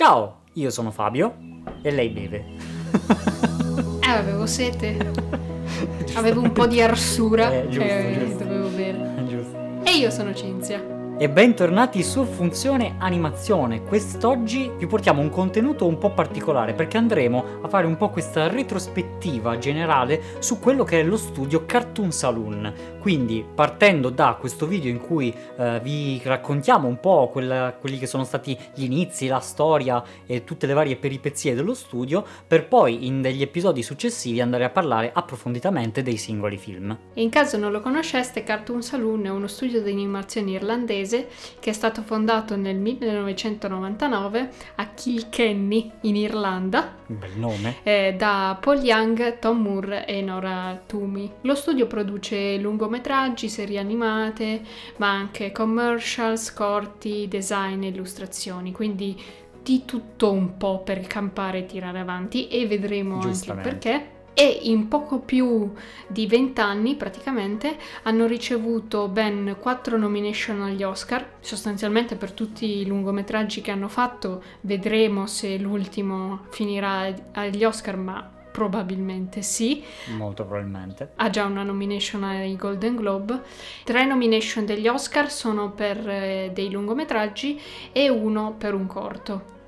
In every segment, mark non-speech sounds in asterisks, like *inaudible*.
Ciao, io sono Fabio e lei beve. Eh, avevo sete. *laughs* avevo un po' di arsura Eh, giusto, e giusto. dovevo bere. *laughs* Giusto. E io sono Cinzia. E bentornati su Funzione Animazione. Quest'oggi vi portiamo un contenuto un po' particolare perché andremo a fare un po' questa retrospettiva generale su quello che è lo studio Cartoon Saloon. Quindi partendo da questo video in cui eh, vi raccontiamo un po' quella- quelli che sono stati gli inizi, la storia e tutte le varie peripezie dello studio, per poi in degli episodi successivi andare a parlare approfonditamente dei singoli film. In caso non lo conosceste, Cartoon Saloon è uno studio di animazione irlandese che è stato fondato nel 1999 a Kilkenny, in Irlanda, Un bel nome. eh, da Paul Young, Tom Moore e Nora Toomey. Lo studio produce lungometraggi, serie animate, ma anche commercials, corti, design e illustrazioni, quindi di tutto un po' per campare e tirare avanti e vedremo anche perché. E in poco più di 20 anni praticamente hanno ricevuto ben 4 nomination agli Oscar, sostanzialmente per tutti i lungometraggi che hanno fatto, vedremo se l'ultimo finirà agli Oscar, ma probabilmente sì. Molto probabilmente. Ha già una nomination ai Golden Globe. Tre nomination degli Oscar sono per eh, dei lungometraggi e uno per un corto.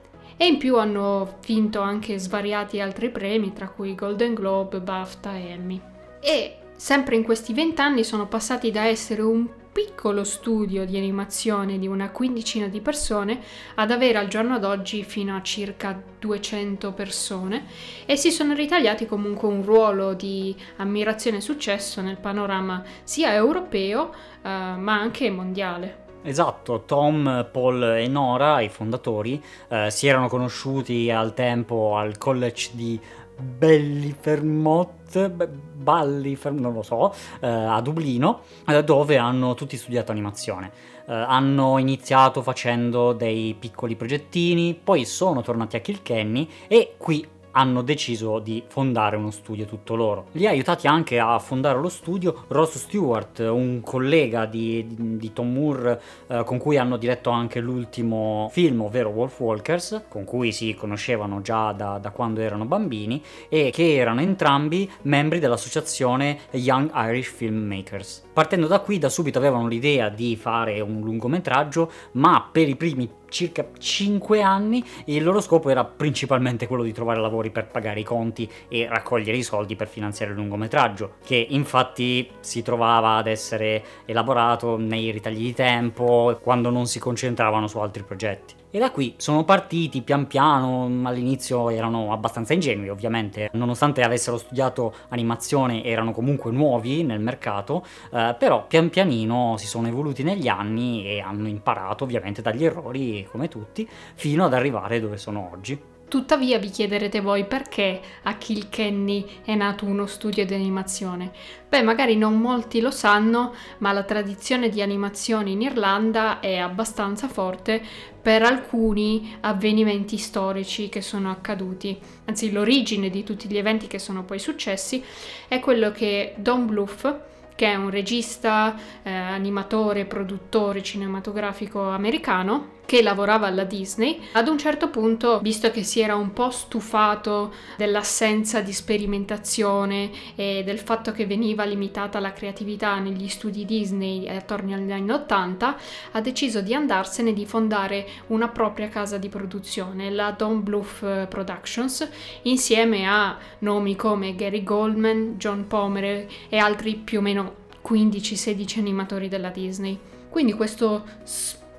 E in più hanno vinto anche svariati altri premi, tra cui Golden Globe, BAFTA e Emmy. E sempre in questi vent'anni sono passati da essere un piccolo studio di animazione di una quindicina di persone ad avere al giorno d'oggi fino a circa 200 persone e si sono ritagliati comunque un ruolo di ammirazione e successo nel panorama sia europeo eh, ma anche mondiale. Esatto, Tom, Paul e Nora, i fondatori, eh, si erano conosciuti al tempo al college di Ballyfermot, Ballyfer- non lo so, eh, a Dublino, eh, dove hanno tutti studiato animazione. Eh, hanno iniziato facendo dei piccoli progettini, poi sono tornati a Kilkenny e qui hanno deciso di fondare uno studio tutto loro. Li ha aiutati anche a fondare lo studio Ross Stewart, un collega di, di- Tom Moore eh, con cui hanno diretto anche l'ultimo film, ovvero Wolf Walkers, con cui si conoscevano già da, da quando erano bambini e che erano entrambi membri dell'associazione Young Irish Filmmakers. Partendo da qui, da subito avevano l'idea di fare un lungometraggio, ma per i primi circa 5 anni il loro scopo era principalmente quello di trovare lavori per pagare i conti e raccogliere i soldi per finanziare il lungometraggio, che infatti si trovava ad essere elaborato nei ritagli di tempo quando non si concentravano su altri progetti. E da qui sono partiti pian piano, all'inizio erano abbastanza ingenui ovviamente, nonostante avessero studiato animazione erano comunque nuovi nel mercato, eh, però pian pianino si sono evoluti negli anni e hanno imparato ovviamente dagli errori come tutti, fino ad arrivare dove sono oggi. Tuttavia vi chiederete voi perché a Kilkenny è nato uno studio di animazione. Beh, magari non molti lo sanno, ma la tradizione di animazione in Irlanda è abbastanza forte per alcuni avvenimenti storici che sono accaduti. Anzi, l'origine di tutti gli eventi che sono poi successi è quello che Don Bluth, che è un regista, eh, animatore, produttore cinematografico americano che lavorava alla Disney, ad un certo punto, visto che si era un po' stufato dell'assenza di sperimentazione e del fatto che veniva limitata la creatività negli studi Disney attorno agli anni 80, ha deciso di andarsene e di fondare una propria casa di produzione, la Don Bluth eh, Productions, insieme a nomi come Gary Goldman, John Pomeroy e altri più o meno 15-16 animatori della Disney. Quindi questo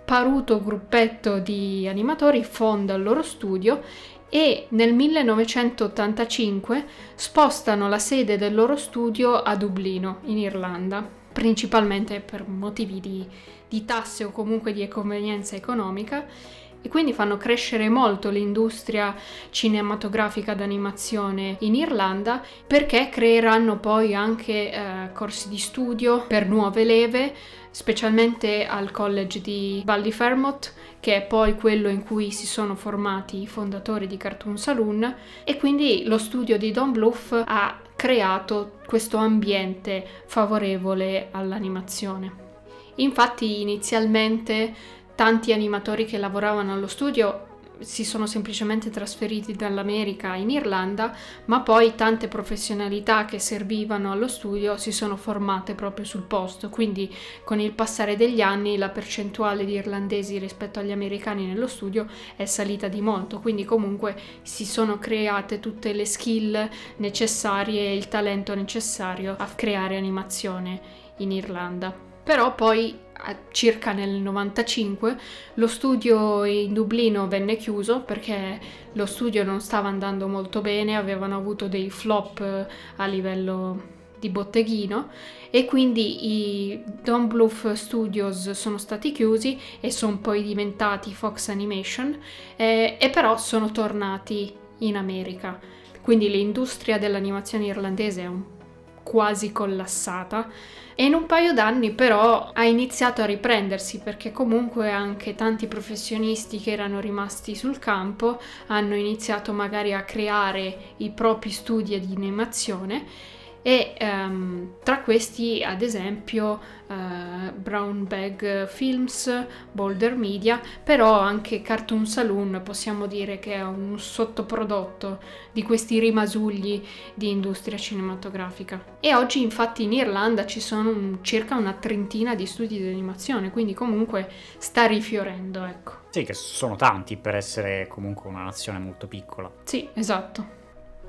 sparuto gruppetto di animatori fonda il loro studio e nel 1985 spostano la sede del loro studio a Dublino, in Irlanda, principalmente per motivi di, di tasse o comunque di convenienza economica e quindi fanno crescere molto l'industria cinematografica d'animazione in Irlanda perché creeranno poi anche eh, corsi di studio per nuove leve, specialmente al college di Ballyfermot, che è poi quello in cui si sono formati i fondatori di Cartoon Saloon e quindi lo studio di Don Bluth ha creato questo ambiente favorevole all'animazione. Infatti inizialmente tanti animatori che lavoravano allo studio si sono semplicemente trasferiti dall'America in Irlanda, ma poi tante professionalità che servivano allo studio si sono formate proprio sul posto, quindi con il passare degli anni la percentuale di irlandesi rispetto agli americani nello studio è salita di molto, quindi comunque si sono create tutte le skill necessarie e il talento necessario a creare animazione in Irlanda. Però poi circa nel 95 lo studio in Dublino venne chiuso perché lo studio non stava andando molto bene, avevano avuto dei flop eh, a livello di botteghino e quindi i Don Bluff Studios sono stati chiusi e sono poi diventati Fox Animation eh, e però sono tornati in America. Quindi l'industria dell'animazione irlandese è un quasi collassata e in un paio d'anni però ha iniziato a riprendersi perché comunque anche tanti professionisti che erano rimasti sul campo hanno iniziato magari a creare i propri studi di animazione e um, tra questi ad esempio uh, Brown Bag Films, Boulder Media, però anche Cartoon Saloon possiamo dire che è un sottoprodotto di questi rimasugli di industria cinematografica. E oggi infatti in Irlanda ci sono un, circa una trentina di studi di animazione, quindi comunque sta rifiorendo, ecco. Sì, che sono tanti per essere comunque una nazione molto piccola. Sì, esatto.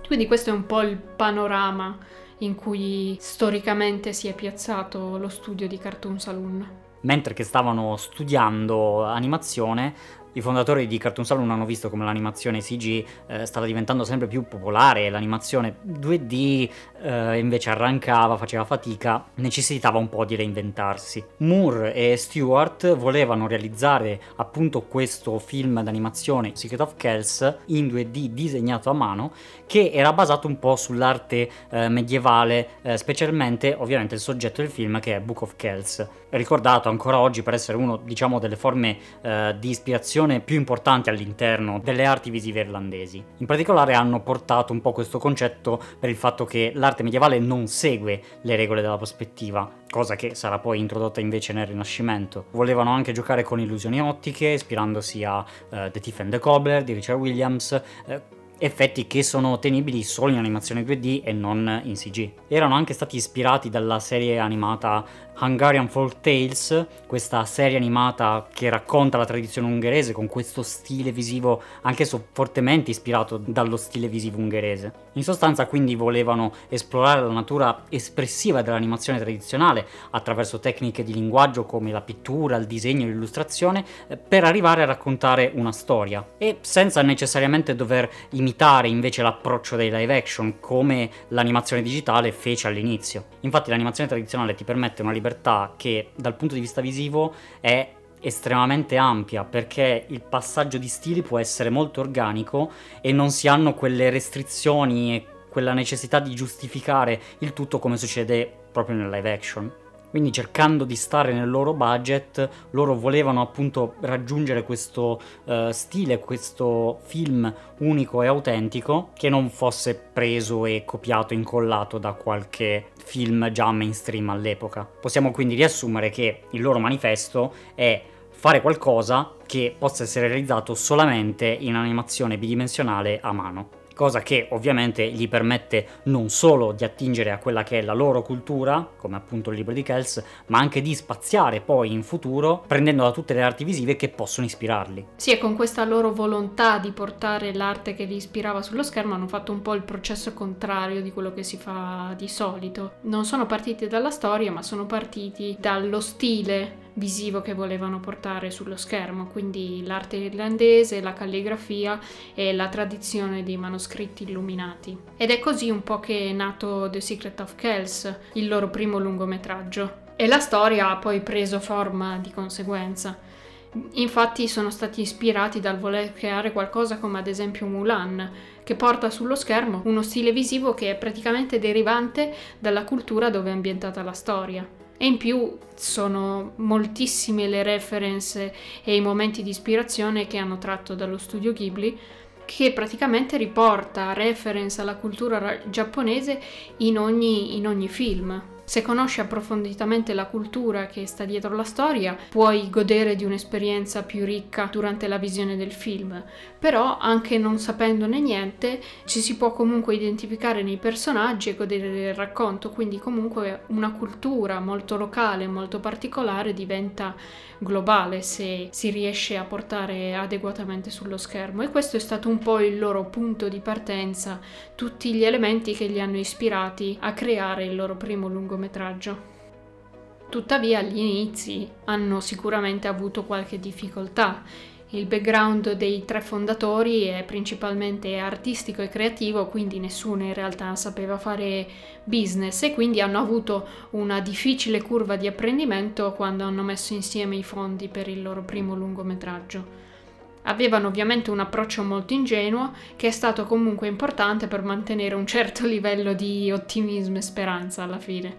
Quindi questo è un po' il panorama in cui storicamente si è piazzato lo studio di Cartoon Saloon. Mentre che stavano studiando animazione, i fondatori di Cartoon Saloon hanno visto come l'animazione CG eh, stava diventando sempre più popolare, l'animazione 2D eh, invece arrancava, faceva fatica, necessitava un po' di reinventarsi. Moore e Stewart volevano realizzare appunto questo film d'animazione Secret of Kells in 2D disegnato a mano che era basato un po' sull'arte eh, medievale, eh, specialmente ovviamente il soggetto del film che è Book of Kells, ricordato ancora oggi per essere uno diciamo delle forme eh, di ispirazione discussione più importante all'interno delle arti visive irlandesi. In particolare hanno portato un po' questo concetto per il fatto che l'arte medievale non segue le regole della prospettiva, cosa che sarà poi introdotta invece nel Rinascimento. Volevano anche giocare con illusioni ottiche, ispirandosi a uh, The Thief and the Cobbler di Richard Williams, uh, effetti che sono ottenibili solo in animazione 2D e non in CG. Erano anche stati ispirati dalla serie animata Hungarian Folk Tales, questa serie animata che racconta la tradizione ungherese con questo stile visivo anche so fortemente ispirato dallo stile visivo ungherese. In sostanza quindi volevano esplorare la natura espressiva dell'animazione tradizionale attraverso tecniche di linguaggio come la pittura, il disegno l'illustrazione eh, per arrivare a raccontare una storia e senza necessariamente dover imitare invece l'approccio dei live action come l'animazione digitale fece all'inizio. Infatti l'animazione tradizionale ti permette una libertà libertà che dal punto di vista visivo è estremamente ampia perché il passaggio di stili può essere molto organico e non si hanno quelle restrizioni e quella necessità di giustificare il tutto come succede proprio nel live action. Quindi cercando di stare nel loro budget, loro volevano appunto raggiungere questo uh, stile, questo film unico e autentico che non fosse preso e copiato, incollato da qualche film già mainstream all'epoca. Possiamo quindi riassumere che il loro manifesto è fare qualcosa che possa essere realizzato solamente in animazione bidimensionale a mano cosa che ovviamente gli permette non solo di attingere a quella che è la loro cultura, come appunto il libro di Kells, ma anche di spaziare poi in futuro prendendo da tutte le arti visive che possono ispirarli. Sì, e con questa loro volontà di portare l'arte che li ispirava sullo schermo hanno fatto un po' il processo contrario di quello che si fa di solito. Non sono partiti dalla storia, ma sono partiti dallo stile visivo che volevano portare sullo schermo, quindi l'arte irlandese, la calligrafia e la tradizione dei manoscritti illuminati. Ed è così un po' che è nato The Secret of Kells, il loro primo lungometraggio. E la storia ha poi preso forma di conseguenza. Infatti sono stati ispirati dal voler creare qualcosa come ad esempio Mulan, che porta sullo schermo uno stile visivo che è praticamente derivante dalla cultura dove è ambientata la storia. E in più sono moltissime le reference e i momenti di ispirazione che hanno tratto dallo studio Ghibli, che praticamente riporta reference alla cultura giapponese in ogni, in ogni film. Se conosci approfonditamente la cultura che sta dietro la storia, puoi godere di un'esperienza più ricca durante la visione del film, però anche non sapendone niente ci si può comunque identificare nei personaggi e godere del racconto, quindi comunque una cultura molto locale, molto particolare diventa globale se si riesce a portare adeguatamente sullo schermo. E questo è stato un po' il loro punto di partenza, tutti gli elementi che li hanno ispirati a creare il loro primo lungometraggio. Tuttavia agli inizi hanno sicuramente avuto qualche difficoltà il background dei tre fondatori è principalmente artistico e creativo, quindi nessuno in realtà sapeva fare business e quindi hanno avuto una difficile curva di apprendimento quando hanno messo insieme i fondi per il loro primo lungometraggio. Avevano ovviamente un approccio molto ingenuo che è stato comunque importante per mantenere un certo *laughs* livello di ottimismo e speranza alla fine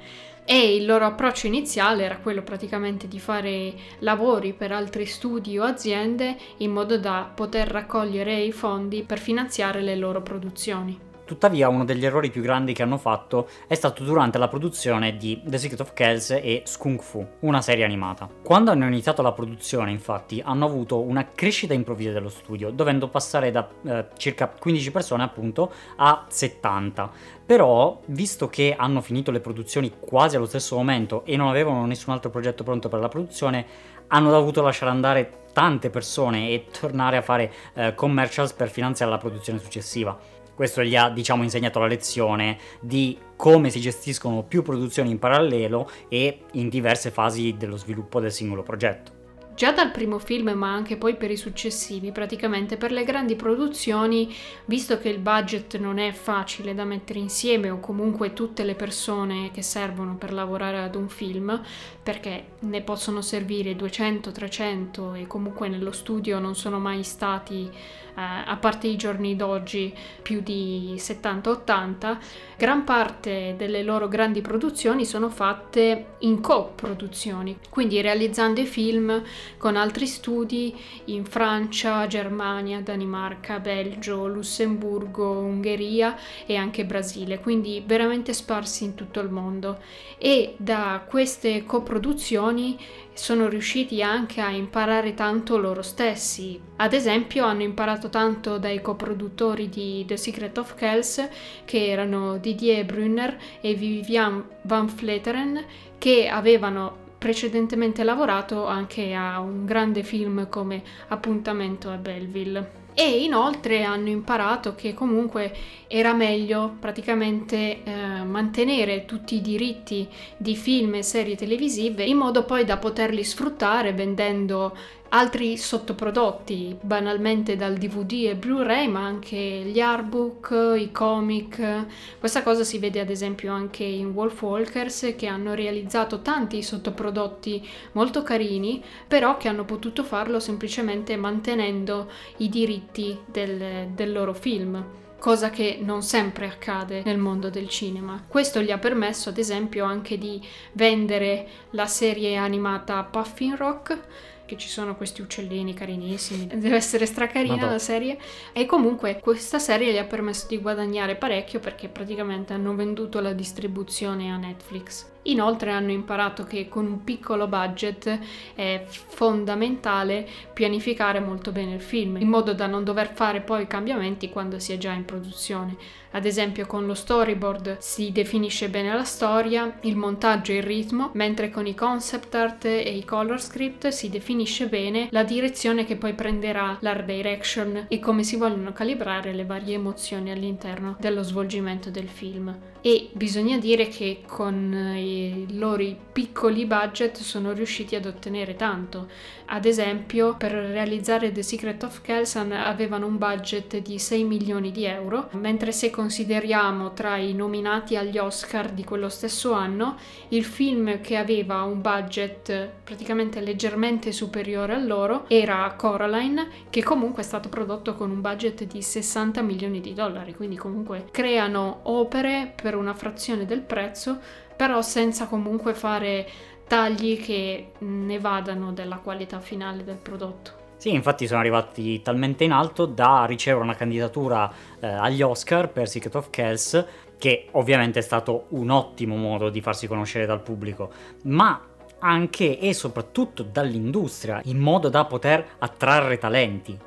e il loro approccio iniziale era quello praticamente di fare lavori per altri studi o aziende in modo da poter raccogliere i fondi per finanziare le loro produzioni. Tuttavia uno degli errori più grandi che hanno fatto è stato durante la produzione di The Secret of Kells e Skunk Fu, una serie animata. Quando hanno iniziato la produzione, infatti, hanno avuto una crescita improvvisa dello studio, dovendo passare da eh, circa 15 persone appunto a 70. Però, visto che hanno finito le produzioni quasi allo stesso momento e non avevano nessun altro progetto pronto per la produzione, hanno dovuto lasciare andare tante persone e tornare a fare eh, commercials per finanziare la produzione successiva. Questo gli ha, diciamo, insegnato la lezione di come si gestiscono più produzioni in parallelo e in diverse fasi dello sviluppo del singolo progetto. Già dal primo film, ma anche poi per i successivi, praticamente per le grandi produzioni, visto che il budget non è facile da mettere insieme o comunque tutte le persone che servono per lavorare ad un film, perché ne possono servire 200, 300 e comunque nello studio non sono mai stati eh, a parte i giorni d'oggi più di 70-80, gran parte delle loro grandi produzioni sono fatte in co-produzioni, quindi realizzando i film con altri studi in Francia, Germania, Danimarca, Belgio, Lussemburgo, Ungheria e anche Brasile, quindi veramente sparsi in tutto il mondo. E da queste coproduzioni sono riusciti anche a imparare tanto loro stessi. Ad esempio hanno imparato tanto dai coproduttori di The Secret of Kells, che erano Didier Brunner e Vivian Van Fleteren, che avevano precedentemente lavorato anche a un grande film come Appuntamento a Belleville. E inoltre hanno imparato che comunque era meglio praticamente eh, mantenere tutti i diritti di film e serie televisive in modo poi da poterli sfruttare vendendo altri sottoprodotti, banalmente dal DVD e Blu-ray, ma anche gli artbook, i comic. Questa cosa si vede ad esempio anche in Wolf Walkers che hanno realizzato tanti sottoprodotti molto carini, però che hanno potuto farlo semplicemente mantenendo i diritti del, del loro film cosa che non sempre accade nel mondo del cinema. Questo gli ha permesso ad esempio anche di vendere la serie animata Puffin Rock che ci sono questi uccellini carinissimi. Deve essere stracarina Madonna. la serie. E comunque questa serie gli ha permesso di guadagnare parecchio perché praticamente hanno venduto la distribuzione a Netflix. Inoltre hanno imparato che con un piccolo budget è fondamentale pianificare molto bene il film, in modo da non dover fare poi cambiamenti quando si è già in produzione. Ad esempio con lo storyboard si definisce bene la storia, il montaggio e il ritmo, mentre con i concept art e i color script si definisce bene la direzione che poi prenderà l'art direction e come si vogliono calibrare le varie emozioni all'interno dello svolgimento del film. E bisogna dire che con i loro piccoli budget sono riusciti ad ottenere tanto. Ad esempio, per realizzare The Secret of Kelsan avevano un budget di 6 milioni di euro, mentre se consideriamo tra i nominati agli Oscar di quello stesso anno, il film che aveva un budget praticamente leggermente superiore a loro era Coraline, che comunque è stato prodotto con un budget di 60 milioni di dollari, quindi comunque creano opere per una frazione del prezzo, però senza comunque fare tagli che ne vadano della qualità finale del prodotto. Sì, infatti sono arrivati talmente in alto da ricevere una candidatura eh, agli Oscar per Secret of Kells che ovviamente è stato un ottimo modo di farsi conoscere dal pubblico, ma anche e soprattutto dall'industria, in modo da poter attrarre talenti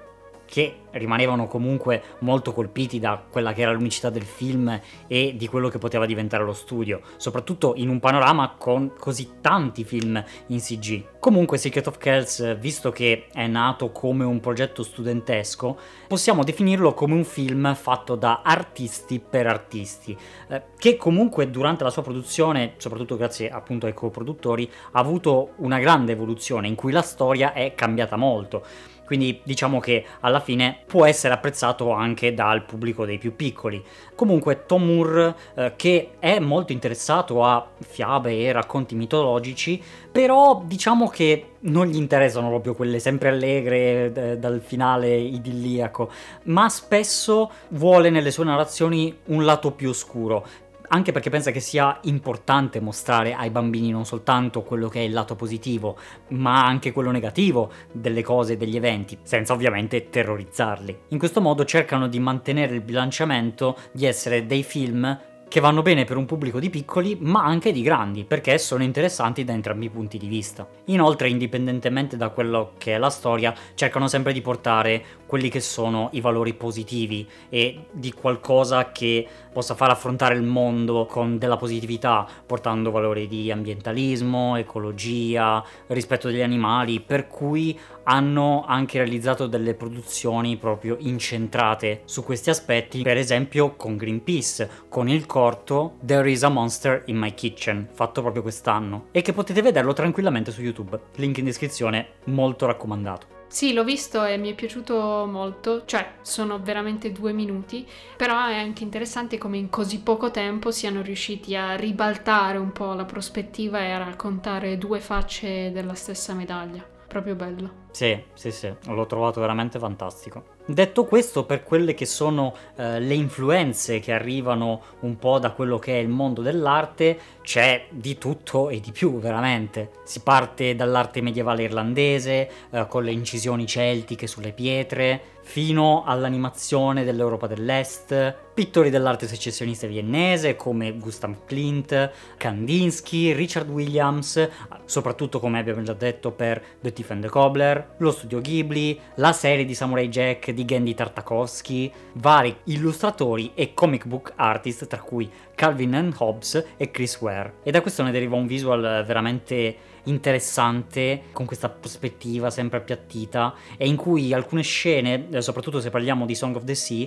che rimanevano comunque molto colpiti da quella che era l'unicità del film e di quello che poteva diventare lo studio, soprattutto in un panorama con così tanti film in CG. Comunque Secret of Kells, visto che è nato come un progetto studentesco, possiamo definirlo come un film fatto da artisti per artisti, eh, che comunque durante la sua produzione, soprattutto grazie appunto ai co-produttori, ha avuto una grande evoluzione in cui la storia è cambiata molto quindi diciamo che alla fine può essere apprezzato anche dal pubblico dei più piccoli. Comunque Tom Moore, eh, che è molto interessato a fiabe e racconti mitologici, però diciamo che non gli interessano proprio quelle sempre allegre d- dal finale idilliaco, ma spesso vuole nelle sue narrazioni un lato più oscuro anche perché pensa che sia importante mostrare ai bambini non soltanto quello che è il lato positivo, ma anche quello negativo delle cose e degli eventi, senza ovviamente terrorizzarli. In questo modo cercano di mantenere il bilanciamento di essere dei film che vanno bene per un pubblico di piccoli ma anche di grandi perché sono interessanti da entrambi i punti di vista. Inoltre indipendentemente da quello che è la storia cercano sempre di portare quelli che sono i valori positivi e di qualcosa che possa far affrontare il mondo con della positività portando valori di ambientalismo, ecologia, rispetto degli animali per cui hanno anche realizzato delle produzioni proprio incentrate su questi aspetti, per esempio con Greenpeace, con il corto There is a Monster in My Kitchen, fatto proprio quest'anno, e che potete vederlo tranquillamente su YouTube. Link in descrizione, molto raccomandato. Sì, l'ho visto e mi è piaciuto molto, cioè sono veramente due minuti, però è anche interessante come in così poco tempo siano riusciti a ribaltare un po' la prospettiva e a raccontare due facce della stessa medaglia proprio bello. Sì, sì, sì, l'ho trovato veramente fantastico. Detto questo, per quelle che sono eh, le influenze che arrivano un po' da quello che è il mondo dell'arte, c'è di tutto e di più, veramente. Si parte dall'arte medievale irlandese, eh, con le incisioni celtiche sulle pietre, fino all'animazione dell'Europa dell'Est, pittori dell'arte secessionista viennese come Gustav Klimt, Kandinsky, Richard Williams, soprattutto come abbiamo già detto per The Thief and the Cobbler, lo studio Ghibli, la serie di Samurai Jack di Gandhi Tartakovsky, vari illustratori e comic book artist tra cui Calvin and Hobbes e Chris Ware. E da questo ne deriva un visual veramente interessante con questa prospettiva sempre appiattita e in cui alcune scene, eh, soprattutto se parliamo di Song of the Sea,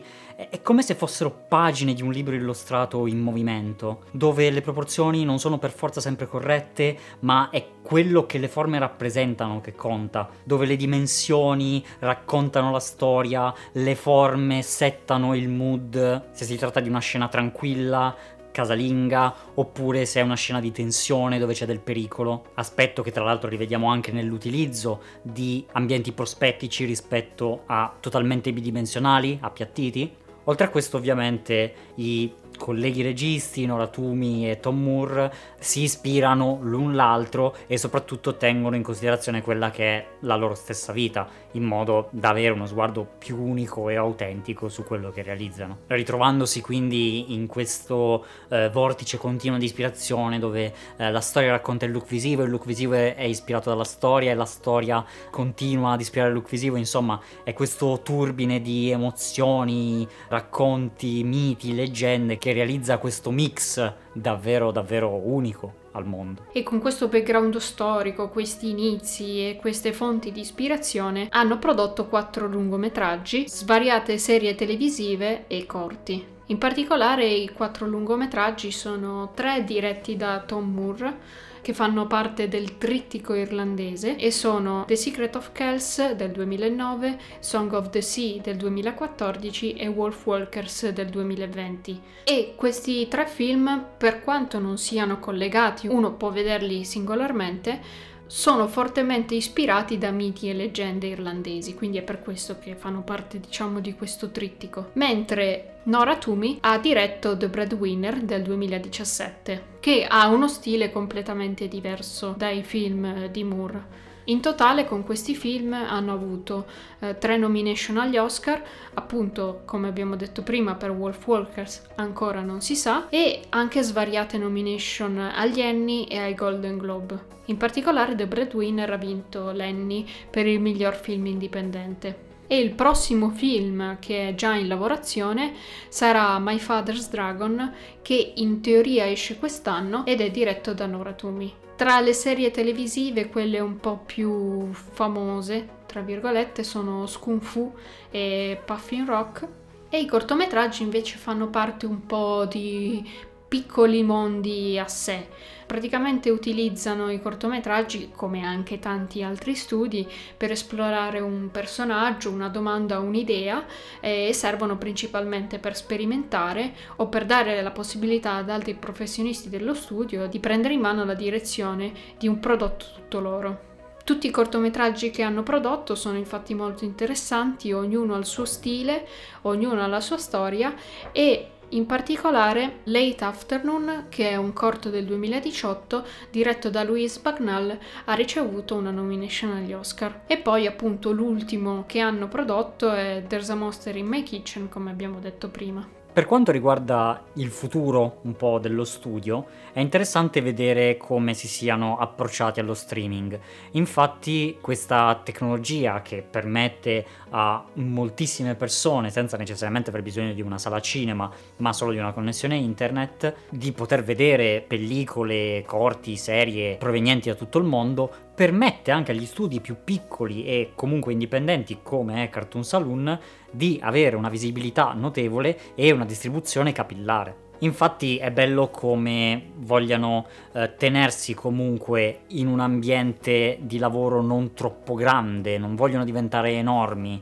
è come se fossero pagine di un libro illustrato in movimento, dove le proporzioni non sono per forza sempre corrette, ma è quello che le forme rappresentano che conta, dove le dimensioni raccontano la storia, le forme settano il mood, se si tratta di una scena tranquilla, casalinga oppure se è una scena di tensione dove c'è del pericolo, aspetto che tra l'altro rivediamo anche nell'utilizzo di ambienti prospettici rispetto a totalmente bidimensionali, appiattiti. Oltre a questo ovviamente i colleghi registi, Nora Tumi e Tom Moore, si ispirano l'un l'altro e soprattutto tengono in considerazione quella che è la loro stessa vita, in modo da avere uno sguardo più unico e autentico su quello che realizzano. Ritrovandosi quindi in questo eh, vortice continuo di ispirazione dove eh, la storia racconta il look visivo, il look visivo è ispirato dalla storia e la storia continua ad ispirare il look visivo, insomma è questo turbine di emozioni, racconti, miti, leggende che realizza questo mix davvero davvero unico al mondo. E con questo background storico, questi inizi e queste fonti di ispirazione hanno prodotto quattro lungometraggi, svariate serie televisive e corti. In particolare i quattro lungometraggi sono tre diretti da Tom Moore, che fanno parte del trittico irlandese e sono The Secret of Kells del 2009, Song of the Sea del 2014 e Wolf Walkers del 2020. E questi tre film, per quanto non siano collegati, uno può vederli singolarmente, sono fortemente ispirati da miti e leggende irlandesi, quindi è per questo che fanno parte, diciamo, di questo trittico. Mentre Nora Toomey ha diretto The Breadwinner del 2017, che ha uno stile completamente diverso dai film di Moore. In totale con questi film hanno avuto eh, tre nomination agli Oscar, appunto come abbiamo detto prima per Wolf Walkers ancora non si sa, e anche svariate nomination agli Emmy e ai Golden Globe. In particolare The Breadwinner ha vinto l'Annie per il miglior film indipendente. E il prossimo film che è già in lavorazione sarà My Father's Dragon, che in teoria esce quest'anno ed è diretto da Nora Tumi. Tra le serie televisive, quelle un po' più famose, tra virgolette, sono Skun Fu e Puffin Rock. E i cortometraggi invece fanno parte un po' di piccoli mondi a sé. Praticamente utilizzano i cortometraggi, come anche tanti altri studi, per esplorare un personaggio, una domanda, un'idea e servono principalmente per sperimentare o per dare la possibilità ad altri professionisti dello studio di prendere in mano la direzione di un prodotto tutto loro. Tutti i cortometraggi che hanno prodotto sono infatti molto interessanti, ognuno ha il suo stile, ognuno ha la sua storia e in particolare Late Afternoon, che è un corto del 2018 diretto da Louise Bagnall, ha ricevuto una nomination agli Oscar. E poi appunto l'ultimo che hanno prodotto è There's a Monster in My Kitchen, come abbiamo detto prima. Per quanto riguarda il futuro un po' dello studio, è interessante vedere come si siano approcciati allo streaming. Infatti questa tecnologia che permette a moltissime persone, senza necessariamente aver bisogno di una sala cinema, ma solo di una connessione internet, di poter vedere pellicole, corti, serie provenienti da tutto il mondo, permette anche agli studi più piccoli e comunque indipendenti come è Cartoon Saloon di avere una visibilità notevole e una distribuzione capillare. Infatti è bello come vogliano eh, tenersi comunque in un ambiente di lavoro non troppo grande, non vogliono diventare enormi,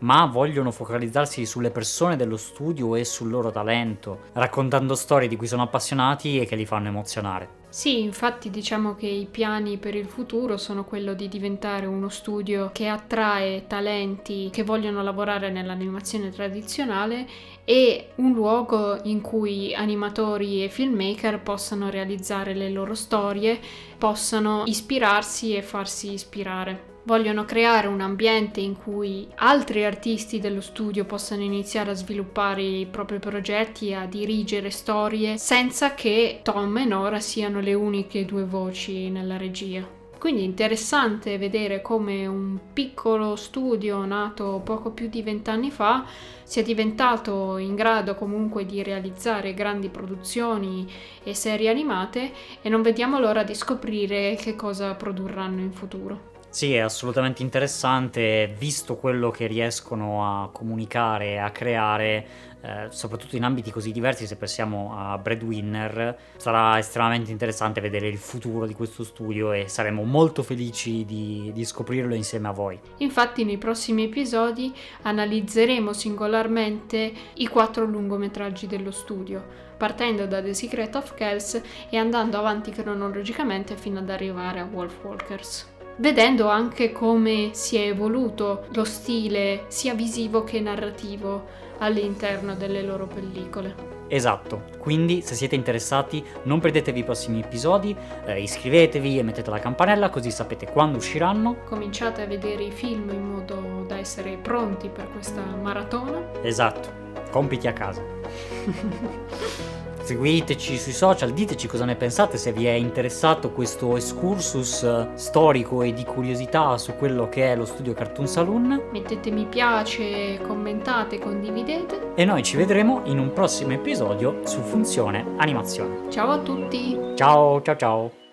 ma vogliono focalizzarsi sulle persone dello studio e sul loro talento, raccontando storie di cui sono appassionati e che li fanno emozionare. Sì, infatti diciamo che i piani per il futuro sono quello di diventare uno studio che attrae talenti che vogliono lavorare nell'animazione tradizionale e un luogo in cui animatori e filmmaker possano realizzare le loro storie, possano ispirarsi e farsi ispirare vogliono creare un ambiente in cui altri artisti dello studio possano iniziare a sviluppare i propri progetti, a dirigere storie, senza che Tom e Nora siano le uniche due voci nella regia. Quindi è interessante vedere come un piccolo studio nato poco più di vent'anni fa sia diventato in grado comunque di realizzare grandi produzioni e serie animate e non vediamo l'ora di scoprire che cosa produrranno in futuro. Sì, è assolutamente interessante, visto quello che riescono a comunicare e a creare, eh, soprattutto in ambiti così diversi, se pensiamo a Breadwinner, sarà estremamente interessante vedere il futuro di questo studio e saremo molto felici di, di scoprirlo insieme a voi. Infatti nei prossimi episodi analizzeremo singolarmente i quattro lungometraggi dello studio partendo da The Secret of Kells e andando avanti cronologicamente fino ad arrivare a Wolf Walkers vedendo anche come si è evoluto lo stile sia visivo che narrativo all'interno delle loro pellicole. Esatto, quindi se siete interessati non perdetevi i prossimi episodi, eh, iscrivetevi e mettete la campanella così sapete quando usciranno. Cominciate a vedere i film in modo da essere pronti per questa maratona. Esatto, compiti a casa. *laughs* Seguiteci sui social, diteci cosa ne pensate, se vi è interessato questo excursus eh, storico e di curiosità su quello che è lo studio Cartoon Saloon. Mettete mi piace, commentate, condividete. E noi ci vedremo in un prossimo episodio su Funzione Animazione. Ciao a tutti! Ciao ciao ciao!